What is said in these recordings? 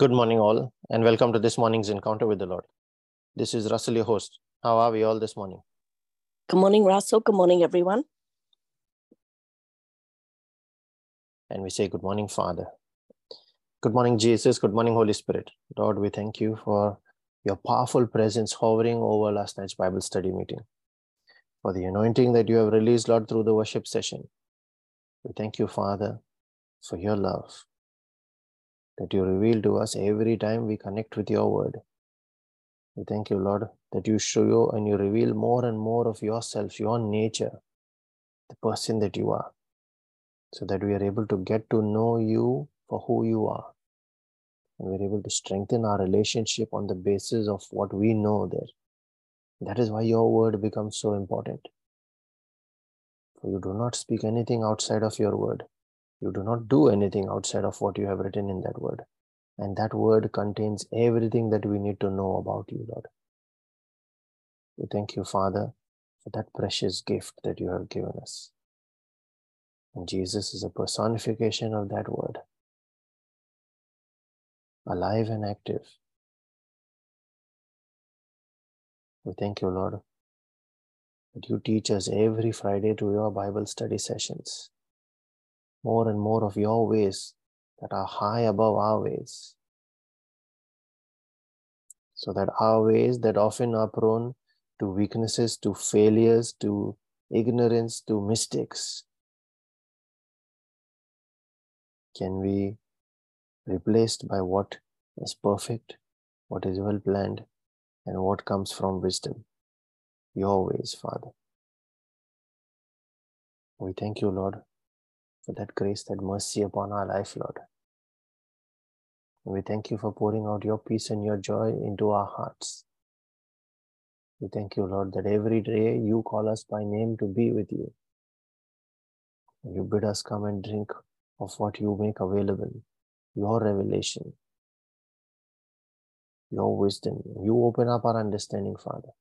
Good morning, all, and welcome to this morning's encounter with the Lord. This is Russell, your host. How are we all this morning? Good morning, Russell. Good morning, everyone. And we say, Good morning, Father. Good morning, Jesus. Good morning, Holy Spirit. Lord, we thank you for your powerful presence hovering over last night's Bible study meeting, for the anointing that you have released, Lord, through the worship session. We thank you, Father, for your love that you reveal to us every time we connect with your word. We thank you, Lord, that you show and you reveal more and more of yourself, your nature, the person that you are, so that we are able to get to know you for who you are. And we're able to strengthen our relationship on the basis of what we know there. That is why your word becomes so important. For you do not speak anything outside of your word. You do not do anything outside of what you have written in that word. And that word contains everything that we need to know about you, Lord. We thank you, Father, for that precious gift that you have given us. And Jesus is a personification of that word, alive and active. We thank you, Lord, that you teach us every Friday to your Bible study sessions more and more of your ways that are high above our ways. So that our ways that often are prone to weaknesses, to failures, to ignorance, to mistakes can be replaced by what is perfect, what is well planned, and what comes from wisdom. Your ways, Father. We thank you, Lord, for that grace, that mercy upon our life, Lord. We thank you for pouring out your peace and your joy into our hearts. We thank you, Lord, that every day you call us by name to be with you. You bid us come and drink of what you make available, your revelation, your wisdom. You open up our understanding, Father.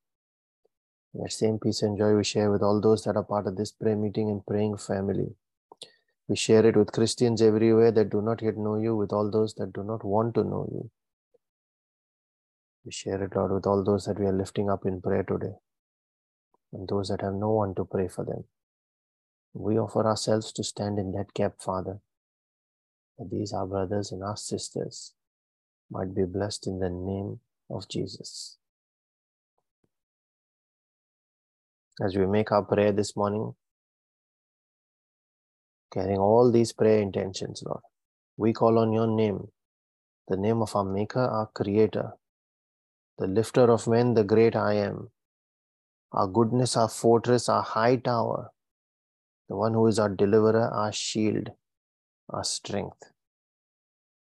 That same peace and joy we share with all those that are part of this prayer meeting and praying family. We share it with Christians everywhere that do not yet know you, with all those that do not want to know you. We share it, Lord, with all those that we are lifting up in prayer today, and those that have no one to pray for them. We offer ourselves to stand in that gap, Father, that these, our brothers and our sisters, might be blessed in the name of Jesus. As we make our prayer this morning, carrying all these prayer intentions, Lord. We call on your name, the name of our Maker, our Creator, the lifter of men, the great I am, our goodness, our fortress, our high tower, the one who is our deliverer, our shield, our strength,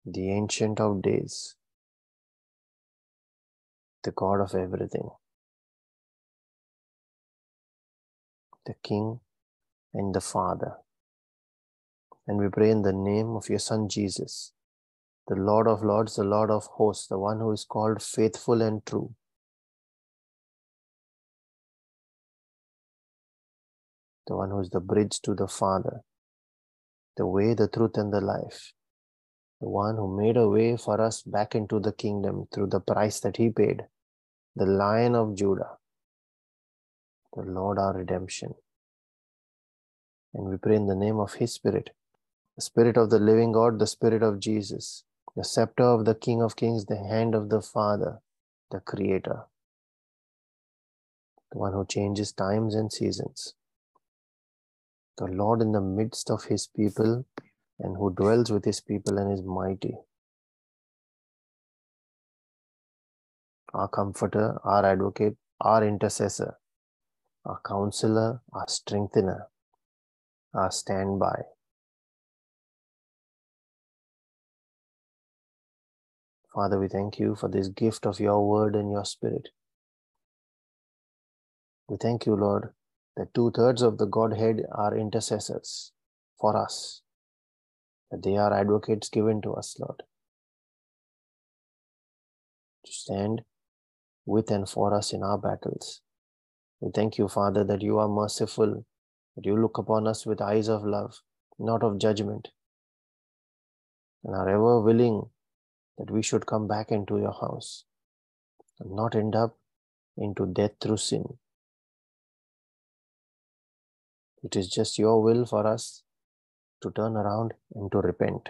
the Ancient of Days, the God of everything, the King and the Father and we pray in the name of your Son Jesus, the Lord of Lords, the Lord of hosts, the one who is called faithful and true. The one who is the bridge to the Father, the way, the truth, and the life. The one who made a way for us back into the kingdom through the price that he paid. The Lion of Judah, the Lord our redemption. And we pray in the name of his Spirit the Spirit of the living God, the Spirit of Jesus, the scepter of the King of Kings, the hand of the Father, the Creator, the one who changes times and seasons, the Lord in the midst of His people and who dwells with His people and is mighty. Our comforter, our advocate, our intercessor, our counselor, our strengthener, our standby Father, we thank you for this gift of your word and your spirit. We thank you, Lord, that two thirds of the Godhead are intercessors for us, that they are advocates given to us, Lord, to stand with and for us in our battles. We thank you, Father, that you are merciful, that you look upon us with eyes of love, not of judgment, and are ever willing that we should come back into your house and not end up into death through sin. It is just your will for us to turn around and to repent.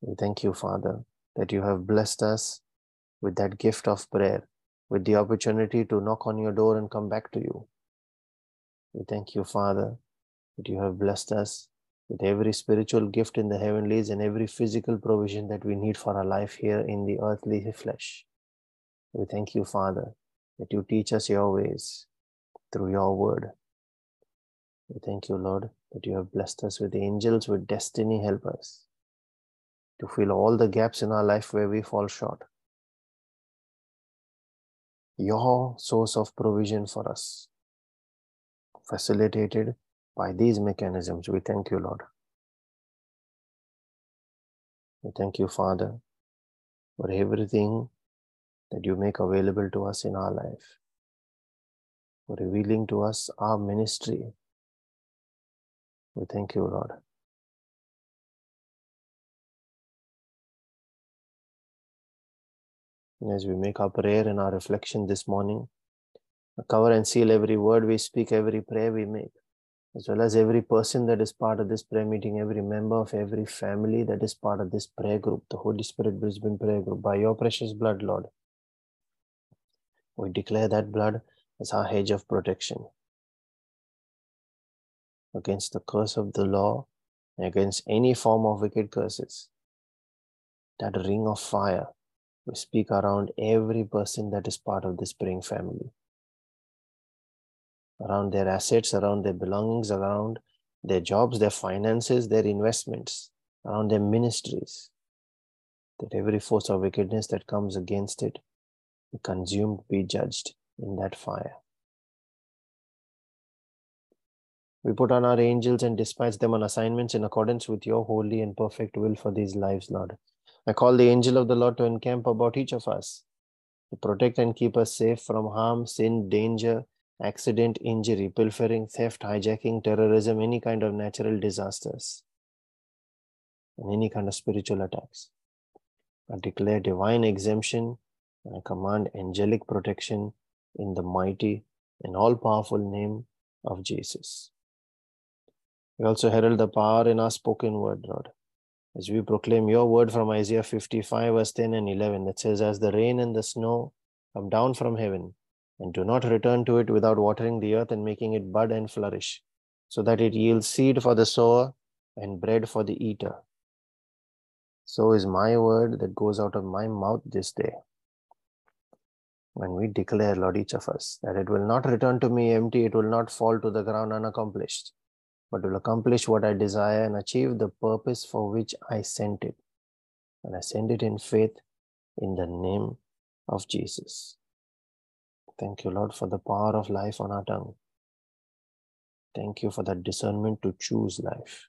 We thank you, Father, that you have blessed us with that gift of prayer, with the opportunity to knock on your door and come back to you. We thank you, Father, that you have blessed us with every spiritual gift in the heavenlies and every physical provision that we need for our life here in the earthly flesh. We thank you, Father, that you teach us your ways through your word. We thank you, Lord, that you have blessed us with angels, with destiny helpers to fill all the gaps in our life where we fall short. Your source of provision for us, facilitated by these mechanisms. We thank you, Lord. We thank you, Father, for everything that you make available to us in our life, for revealing to us our ministry. We thank you, Lord. And as we make our prayer and our reflection this morning, cover and seal every word we speak, every prayer we make as well as every person that is part of this prayer meeting, every member of every family that is part of this prayer group, the Holy Spirit Brisbane prayer group, by your precious blood, Lord. We declare that blood as our hedge of protection against the curse of the law, against any form of wicked curses. That ring of fire we speak around every person that is part of this praying family around their assets, around their belongings, around their jobs, their finances, their investments, around their ministries. That every force of wickedness that comes against it be consumed, be judged in that fire. We put on our angels and dispatch them on assignments in accordance with your holy and perfect will for these lives, Lord. I call the angel of the Lord to encamp about each of us, to protect and keep us safe from harm, sin, danger, accident, injury, pilfering, theft, hijacking, terrorism, any kind of natural disasters, and any kind of spiritual attacks. I declare divine exemption and I command angelic protection in the mighty and all powerful name of Jesus. We also herald the power in our spoken word, Lord, as we proclaim your word from Isaiah 55, verse 10 and 11, that says, As the rain and the snow come down from heaven and do not return to it without watering the earth and making it bud and flourish, so that it yields seed for the sower and bread for the eater. So is my word that goes out of my mouth this day. When we declare, Lord, each of us, that it will not return to me empty, it will not fall to the ground unaccomplished, but will accomplish what I desire and achieve the purpose for which I sent it. And I send it in faith in the name of Jesus. Thank you, Lord, for the power of life on our tongue. Thank you for that discernment to choose life.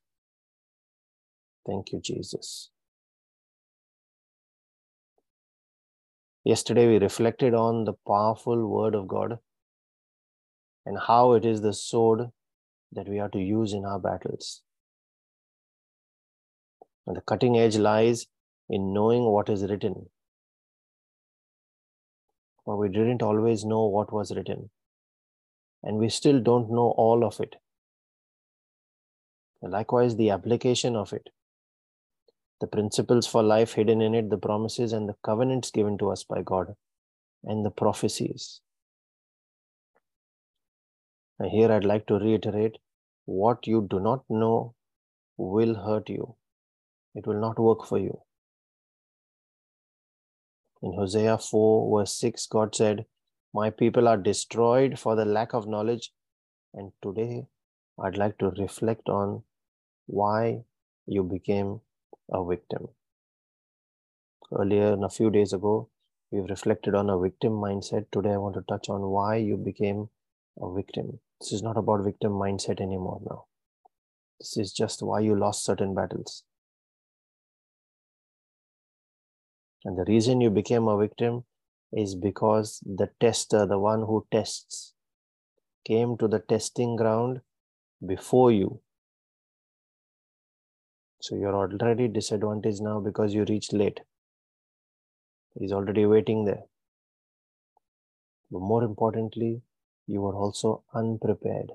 Thank you, Jesus. Yesterday, we reflected on the powerful Word of God and how it is the sword that we are to use in our battles. And the cutting edge lies in knowing what is written but we didn't always know what was written. And we still don't know all of it. Likewise, the application of it, the principles for life hidden in it, the promises and the covenants given to us by God, and the prophecies. Now, here I'd like to reiterate what you do not know will hurt you, it will not work for you. In Hosea 4, verse 6, God said, My people are destroyed for the lack of knowledge. And today, I'd like to reflect on why you became a victim. Earlier, a few days ago, we've reflected on a victim mindset. Today, I want to touch on why you became a victim. This is not about victim mindset anymore now. This is just why you lost certain battles. And the reason you became a victim is because the tester, the one who tests, came to the testing ground before you. So you're already disadvantaged now because you reached late. He's already waiting there. But more importantly, you were also unprepared.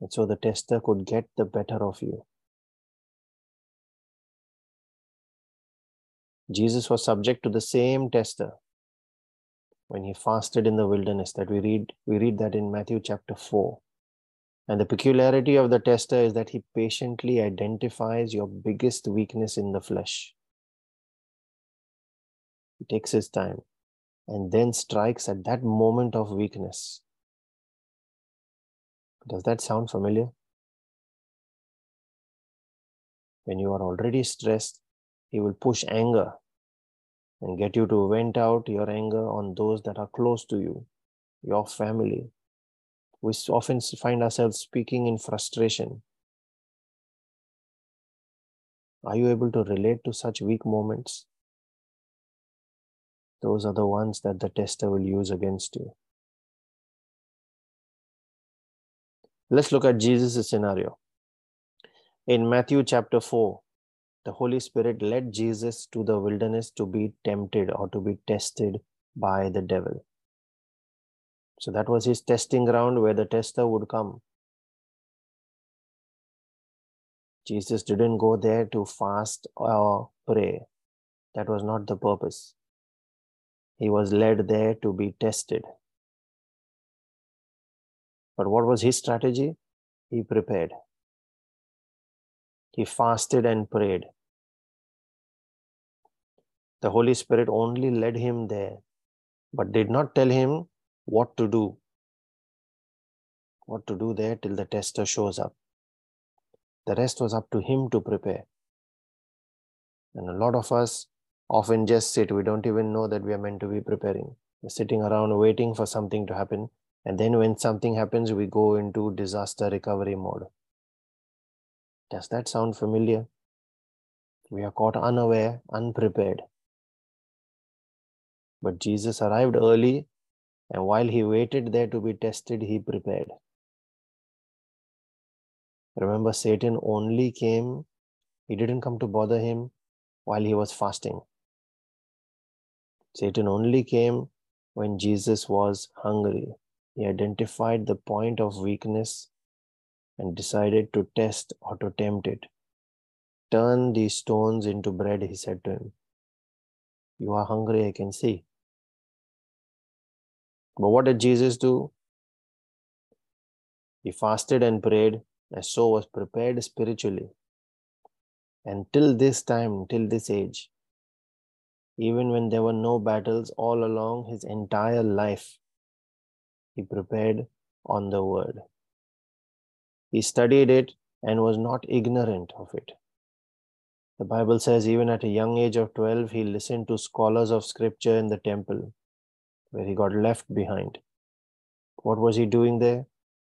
And so the tester could get the better of you. Jesus was subject to the same tester when he fasted in the wilderness that we read we read that in Matthew chapter 4 and the peculiarity of the tester is that he patiently identifies your biggest weakness in the flesh. He takes his time and then strikes at that moment of weakness. Does that sound familiar? When you are already stressed he will push anger and get you to vent out your anger on those that are close to you, your family. We often find ourselves speaking in frustration. Are you able to relate to such weak moments? Those are the ones that the tester will use against you. Let's look at Jesus' scenario. In Matthew chapter 4, the Holy Spirit led Jesus to the wilderness to be tempted or to be tested by the devil. So that was his testing ground where the tester would come. Jesus didn't go there to fast or pray. That was not the purpose. He was led there to be tested. But what was his strategy? He prepared. He fasted and prayed. The Holy Spirit only led him there, but did not tell him what to do. What to do there till the tester shows up. The rest was up to him to prepare. And a lot of us often just sit, we don't even know that we are meant to be preparing. We're sitting around waiting for something to happen. And then when something happens, we go into disaster recovery mode. Does that sound familiar? We are caught unaware, unprepared. But Jesus arrived early, and while he waited there to be tested, he prepared. Remember, Satan only came, he didn't come to bother him while he was fasting. Satan only came when Jesus was hungry. He identified the point of weakness and decided to test or to tempt it. Turn these stones into bread, he said to him. You are hungry, I can see. But what did Jesus do? He fasted and prayed, and so was prepared spiritually. And till this time, till this age, even when there were no battles all along his entire life, he prepared on the word. He studied it and was not ignorant of it. The Bible says, even at a young age of 12, he listened to scholars of scripture in the temple where he got left behind. What was he doing there?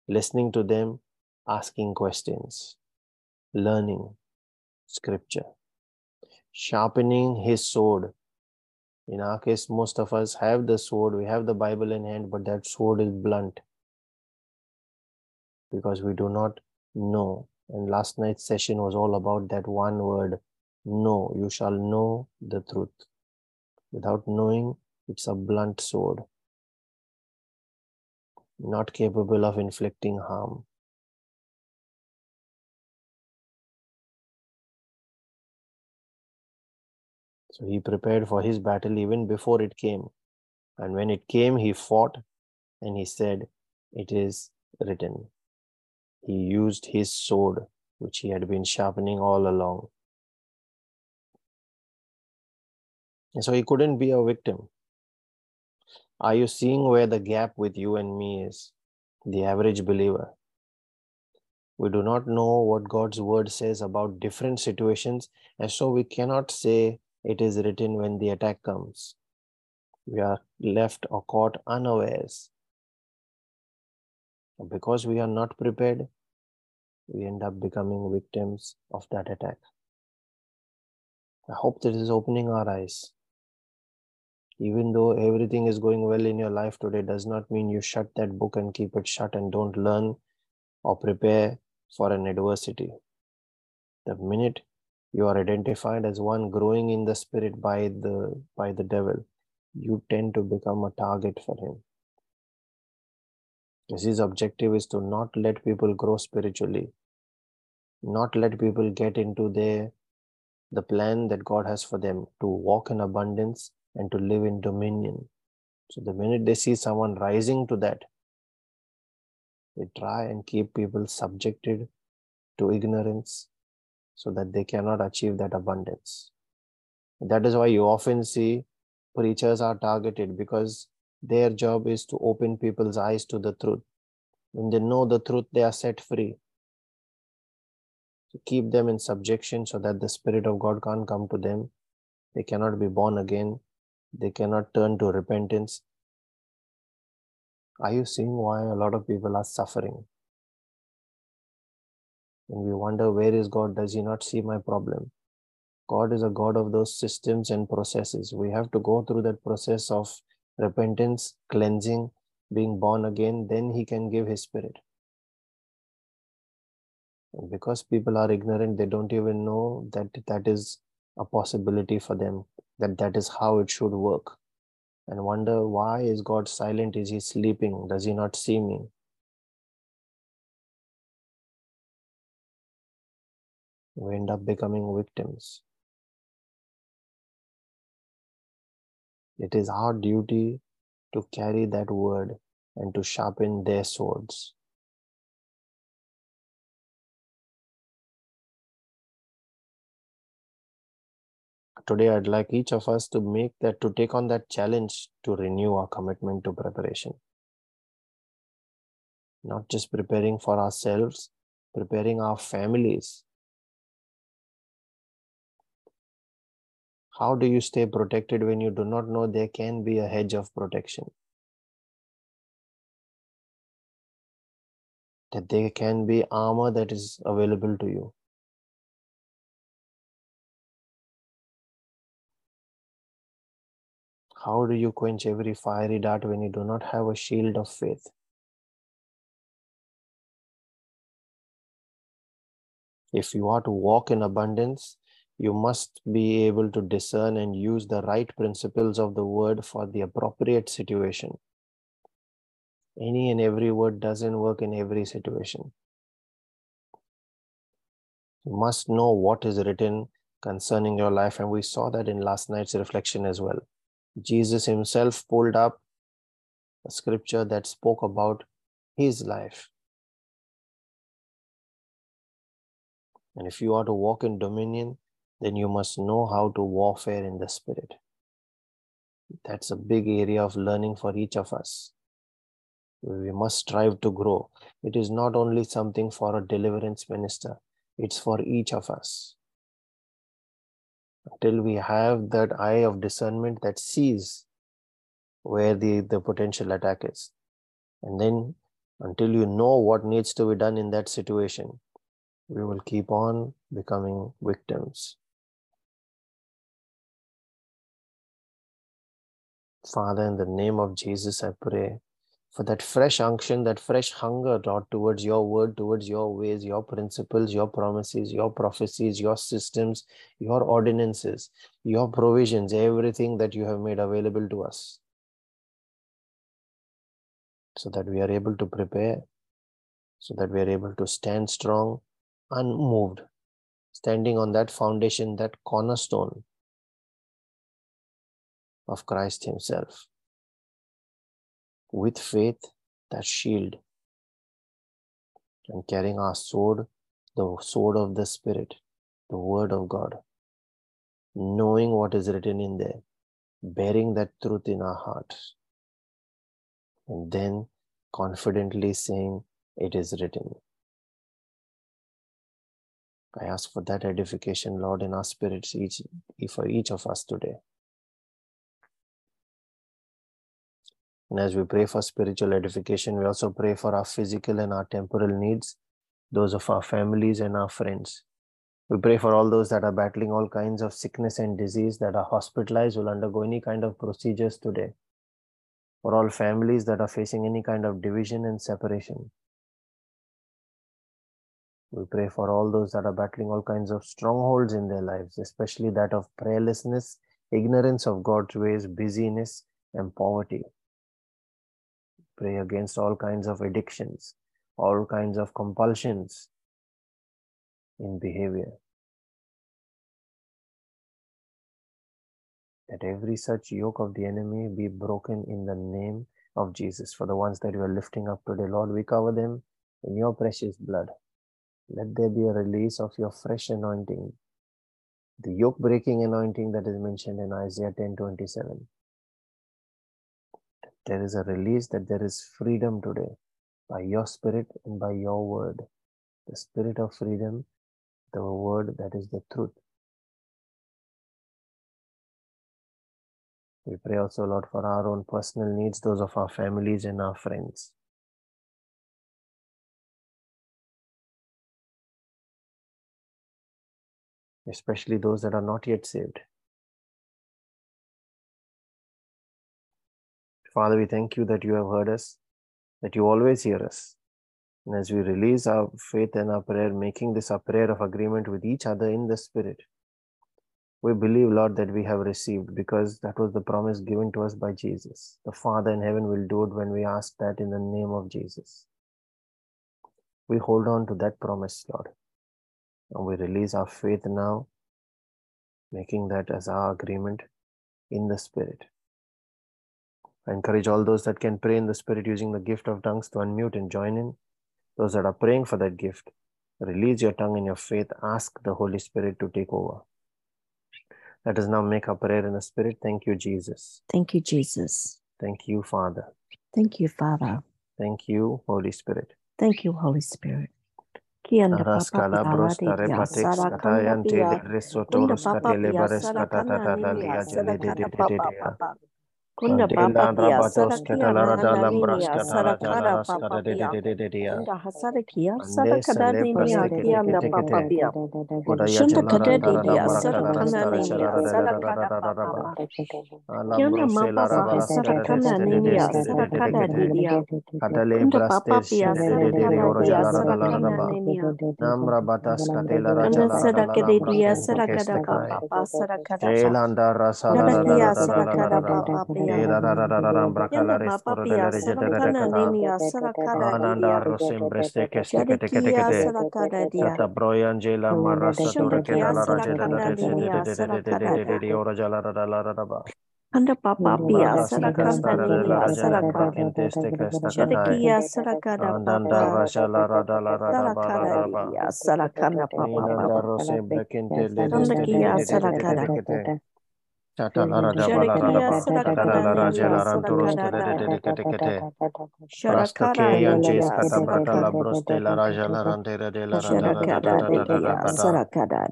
Listening to them, asking questions, learning scripture, sharpening his sword. In our case, most of us have the sword, we have the Bible in hand, but that sword is blunt because we do not know. And last night's session was all about that one word know. You shall know the truth. Without knowing, it's a blunt sword, not capable of inflicting harm. So he prepared for his battle even before it came. And when it came, he fought and he said, It is written he used his sword, which he had been sharpening all along. And so he couldn't be a victim. Are you seeing where the gap with you and me is? The average believer. We do not know what God's word says about different situations, and so we cannot say it is written when the attack comes. We are left or caught unawares because we are not prepared, we end up becoming victims of that attack. I hope this is opening our eyes. Even though everything is going well in your life today, does not mean you shut that book and keep it shut and don't learn or prepare for an adversity. The minute you are identified as one growing in the spirit by the by the devil you tend to become a target for him his objective is to not let people grow spiritually not let people get into their the plan that god has for them to walk in abundance and to live in dominion so the minute they see someone rising to that they try and keep people subjected to ignorance so that they cannot achieve that abundance. That is why you often see preachers are targeted because their job is to open people's eyes to the truth. When they know the truth, they are set free. To keep them in subjection so that the Spirit of God can't come to them. They cannot be born again. They cannot turn to repentance. Are you seeing why a lot of people are suffering? and we wonder where is god does he not see my problem god is a god of those systems and processes we have to go through that process of repentance cleansing being born again then he can give his spirit. Because people are ignorant they don't even know that that is a possibility for them that that is how it should work. And wonder why is god silent? Is he sleeping? Does he not see me? We end up becoming victims. It is our duty to carry that word and to sharpen their swords. Today, I'd like each of us to make that, to take on that challenge to renew our commitment to preparation. Not just preparing for ourselves, preparing our families How do you stay protected when you do not know there can be a hedge of protection? That there can be armor that is available to you. How do you quench every fiery dart when you do not have a shield of faith? If you are to walk in abundance, you must be able to discern and use the right principles of the word for the appropriate situation. Any and every word doesn't work in every situation. You must know what is written concerning your life, and we saw that in last night's reflection as well. Jesus himself pulled up a scripture that spoke about his life. And if you are to walk in dominion, then you must know how to warfare in the spirit. That's a big area of learning for each of us. We must strive to grow. It is not only something for a deliverance minister, it's for each of us. Until we have that eye of discernment that sees where the, the potential attack is. And then until you know what needs to be done in that situation, we will keep on becoming victims. Father, in the name of Jesus, I pray for that fresh unction, that fresh hunger, Lord, towards your word, towards your ways, your principles, your promises, your prophecies, your systems, your ordinances, your provisions, everything that you have made available to us. So that we are able to prepare, so that we are able to stand strong, unmoved, standing on that foundation, that cornerstone of Christ Himself. With faith, that shield, and carrying our sword, the sword of the Spirit, the Word of God, knowing what is written in there, bearing that truth in our hearts, and then confidently saying, It is written. I ask for that edification, Lord, in our spirits, each, for each of us today. And as we pray for spiritual edification, we also pray for our physical and our temporal needs, those of our families and our friends. We pray for all those that are battling all kinds of sickness and disease, that are hospitalized, will undergo any kind of procedures today. For all families that are facing any kind of division and separation. We pray for all those that are battling all kinds of strongholds in their lives, especially that of prayerlessness, ignorance of God's ways, busyness, and poverty. Pray against all kinds of addictions, all kinds of compulsions in behavior. That every such yoke of the enemy be broken in the name of Jesus. For the ones that we are lifting up today, Lord, we cover them in your precious blood. Let there be a release of your fresh anointing, the yoke breaking anointing that is mentioned in Isaiah 10 27. There is a release, that there is freedom today by your spirit and by your word. The spirit of freedom, the word that is the truth. We pray also, Lord, for our own personal needs, those of our families and our friends. especially those that are not yet saved. Father, we thank you that you have heard us, that you always hear us. And as we release our faith and our prayer, making this a prayer of agreement with each other in the Spirit, we believe, Lord, that we have received because that was the promise given to us by Jesus. The Father in heaven will do it when we ask that in the name of Jesus. We hold on to that promise, Lord. And we release our faith now, making that as our agreement in the Spirit. I encourage all those that can pray in the Spirit using the gift of tongues to unmute and join in. Those that are praying for that gift, release your tongue in your faith. Ask the Holy Spirit to take over. Let us now make our prayer in the Spirit. Thank you, Jesus. Thank you, Jesus. Thank you, Father. Thank you, Father. Thank you, Holy Spirit. Thank you, Holy Spirit. Kianda Aras papa calabros piala de dia tarepatex sara kanda catayan tele resotoros catele bares sara kanda catatata ninia lia sara jele de de de de de. Kunda papa pia sara kia catalara na da na lambras ninia sara jalaras papa de Kunda hasara kia sara kada teke teke kianda teke papa. Kodaya Shunda kada dia baraka sara da kanda rastara ninia shalara da da sara da da kada da da da papa ba. papa. Kiana Alambro se mapa papa sara tada kanda deste de ninia deste de sara kada kete. dia. Kunda papa braster pia shede de de sara de de kada oro dia jalara da sara lara da kanda Namra batas katela Kanda rajalara sara kada lambra dia sara kada papa sara kada pa. Rasa la kia la kana kia kia la raja de ora jala da da la Anda papa biasa Sarakada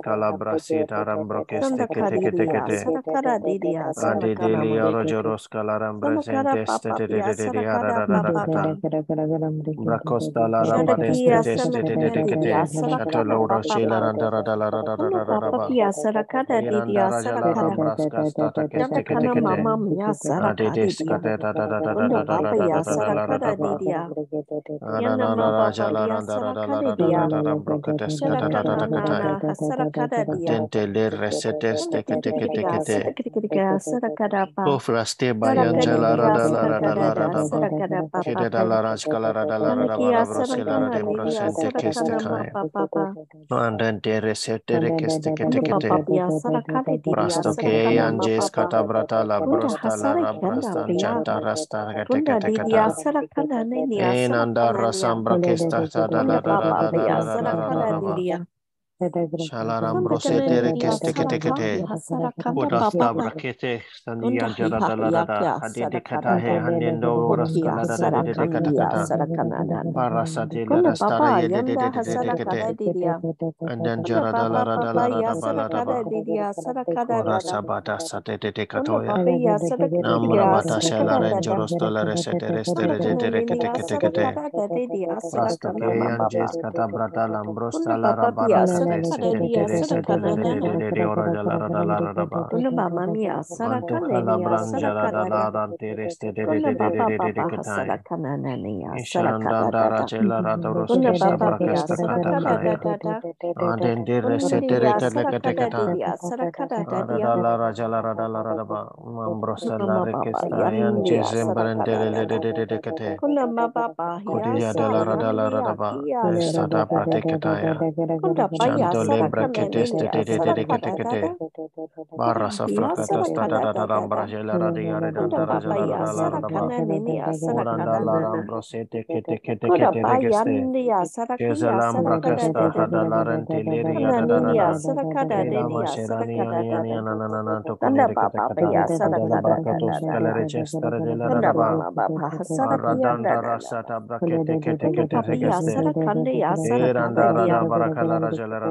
calabra Ora Sarakana da la da Papa jela ranta la jela raskara da Nanda la da Papa da ba. Pia Sarakanania Sarakana Mantos calabrasi tarambro keste kete kete Sandakadidia kete. Sarakadadidia Ade Sarakana deli Mama orojoros calaram Sandakara teste Papa de de Pia de de de ara Sarakada da da da Papa kata. Bracosta la rabadeste Shadakia teste de de de Sanakadadidia kete. Chateau Sarakada laura shela Papa randa ra da la ra da da Kunda da da da papa ba. pia sarakada Iranda didia rajala sarakada. rambraska stata Shada keste kete kana kete. mama mia Ade sarakadi des dia. kate da da da da da Kunda da da papa da da ya da da da da da sarakada ba. didia. Yana Anana ma raja papa la pia randa ra da la sarakada ra da da dia. da rambrokates Shada kata da da da kana kata. nana hasarakada dia. Atente le resetes Kunda teke kiti teke kiti teke ya te. Po fraste baya jala rada la rada la rada ba. Kede da la raj kala rada la rada ba la brose la rada brosente keste kaya. No anden tere se tere keste kete kete. Prasto ke anjes kata brata la brosta la rabrasta janta rasta kete kete kete. Enanda rasam brakesta da la rada la rada la rada la rada. Shalaram rosete rekeste kete kete. Buddha stabra kete staniyan jara dalara da. Hadide he hanindo oras kanada da de de kata kata. Para sate lara stara ye de de de kete. And jara dalara dalara da bala ba. Ora sabata sate de kato ya. Namra bata shalare joros dolare sete reste de de kete kete kete. Rasta ke yan kata brata lambros dalara bala saradelia sarakaradana Antole braketes te te te te te te te barra safrakatas ta da da da da braje la ra ringa re da da da da da da da da da da ya ni ya ni ya na na na na to ko le ke te ke te da la brakatos ta la re che sta re la ra da ba ra da da ra sa ta brakete ke te ke te ke te ke ste ra da da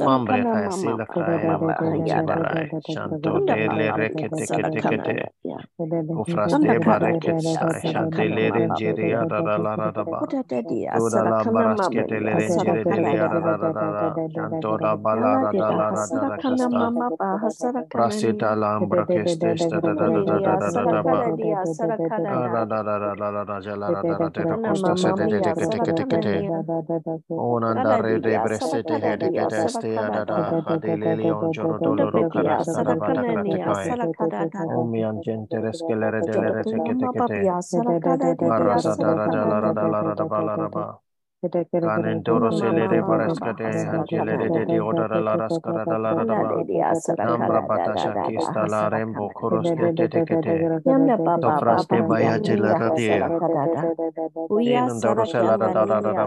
Mambre, Sila, Kaya, Shanto, Dele, Rekete, Kete, Kete, sarakana kete. ya Kanda Ufraste kada bare dia ketstai. Shante sarakana le mama renjiri ya rada la rada ba. Kuda dia Toda la sarakana mama baraskete le ya renjire de sarakada le ya da rada rada rada. Shanto da bala Yala rada dida la rada da hasarakana kasta. mama ba hasarakana Brasita nia la ambra keste sta da da da da da Ninia da da da ba. sarakada dia sarakada da Ara da da da da da da jala ra da da da da Kana costa se mama de de de mia kete kete sarakana kete. nia Onanda Kala re de dia brestete sarakada he de dia kete este ya sarakada da da da ha de le leon joro Kunda doloro pepia karasta da bata sarakana nia kratekai. sarakada yan genteres kelere delere teke teke te. Marasa taraja larada. Thank you. barascate, angelere odara rembo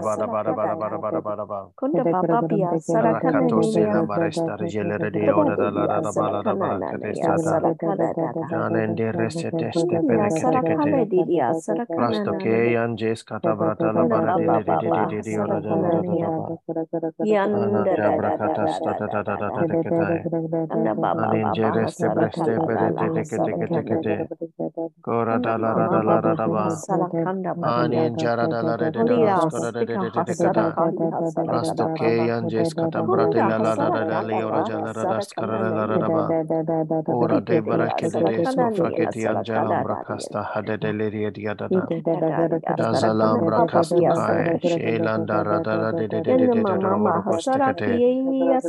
bara bara bara bara bara bara. Odara Ora de da elanda ra da ra de de de de de de ro ro ko sti ka te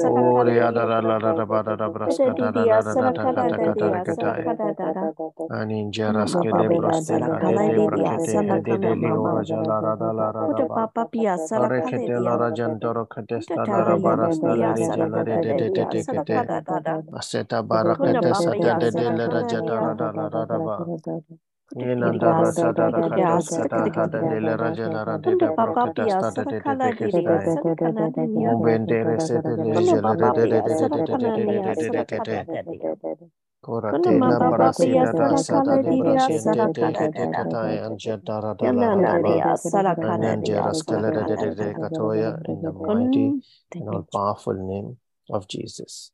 o re ada ra la ra ra ba da da bra ska da da da da da da ka ta ka ta ka ta ani jara ske de bra sti ka de de bra ke te de de li o ra ja la ra da la ra ra ba. pa pia sa ra ka te la ra jan to ro ka te sta da ra ba ra sta la re ja la re de de de de ke te aseta ba ra ka te sa te de de la ra ja da ra da la ra ra ba nania sarakada dia Ananjera skelere de sarakada de de dada. katoya in the mighty Kun and all powerful name of Jesus.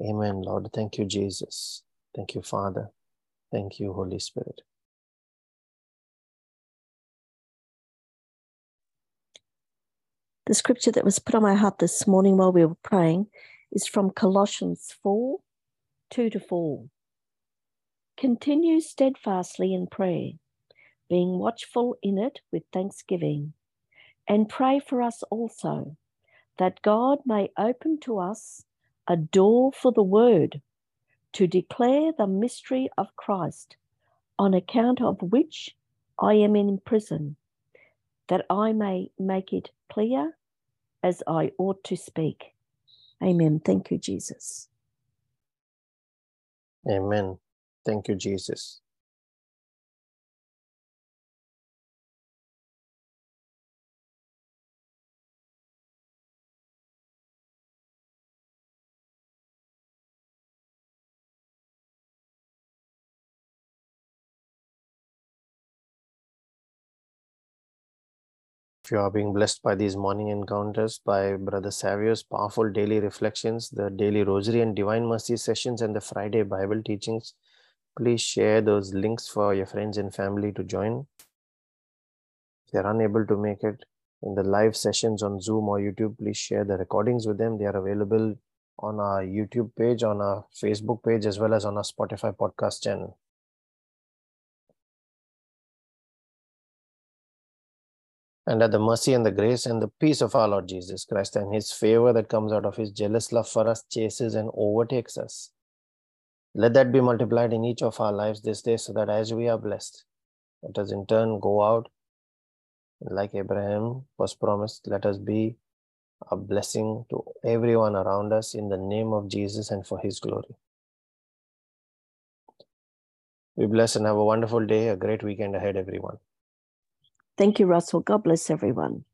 Amen, Lord. Thank you, Jesus. Thank you, Father. Thank you, Holy Spirit. The scripture that was put on my heart this morning while we were praying is from Colossians 4 2 to 4. Continue steadfastly in prayer, being watchful in it with thanksgiving, and pray for us also, that God may open to us a door for the word to declare the mystery of Christ, on account of which I am in prison, that I may make it clear as I ought to speak. Amen. Thank you, Jesus. Amen. Thank you, Jesus. You are being blessed by these morning encounters by Brother Savio's powerful daily reflections, the daily rosary and divine mercy sessions, and the Friday Bible teachings, please share those links for your friends and family to join. If they're unable to make it in the live sessions on Zoom or YouTube, please share the recordings with them. They are available on our YouTube page, on our Facebook page, as well as on our Spotify podcast channel. And that the mercy and the grace and the peace of our Lord Jesus Christ and his favor that comes out of his jealous love for us chases and overtakes us. Let that be multiplied in each of our lives this day so that as we are blessed, let us in turn go out like Abraham was promised, let us be a blessing to everyone around us in the name of Jesus and for his glory. Be blessed and have a wonderful day, a great weekend ahead, everyone. Thank you, Russell. God bless everyone.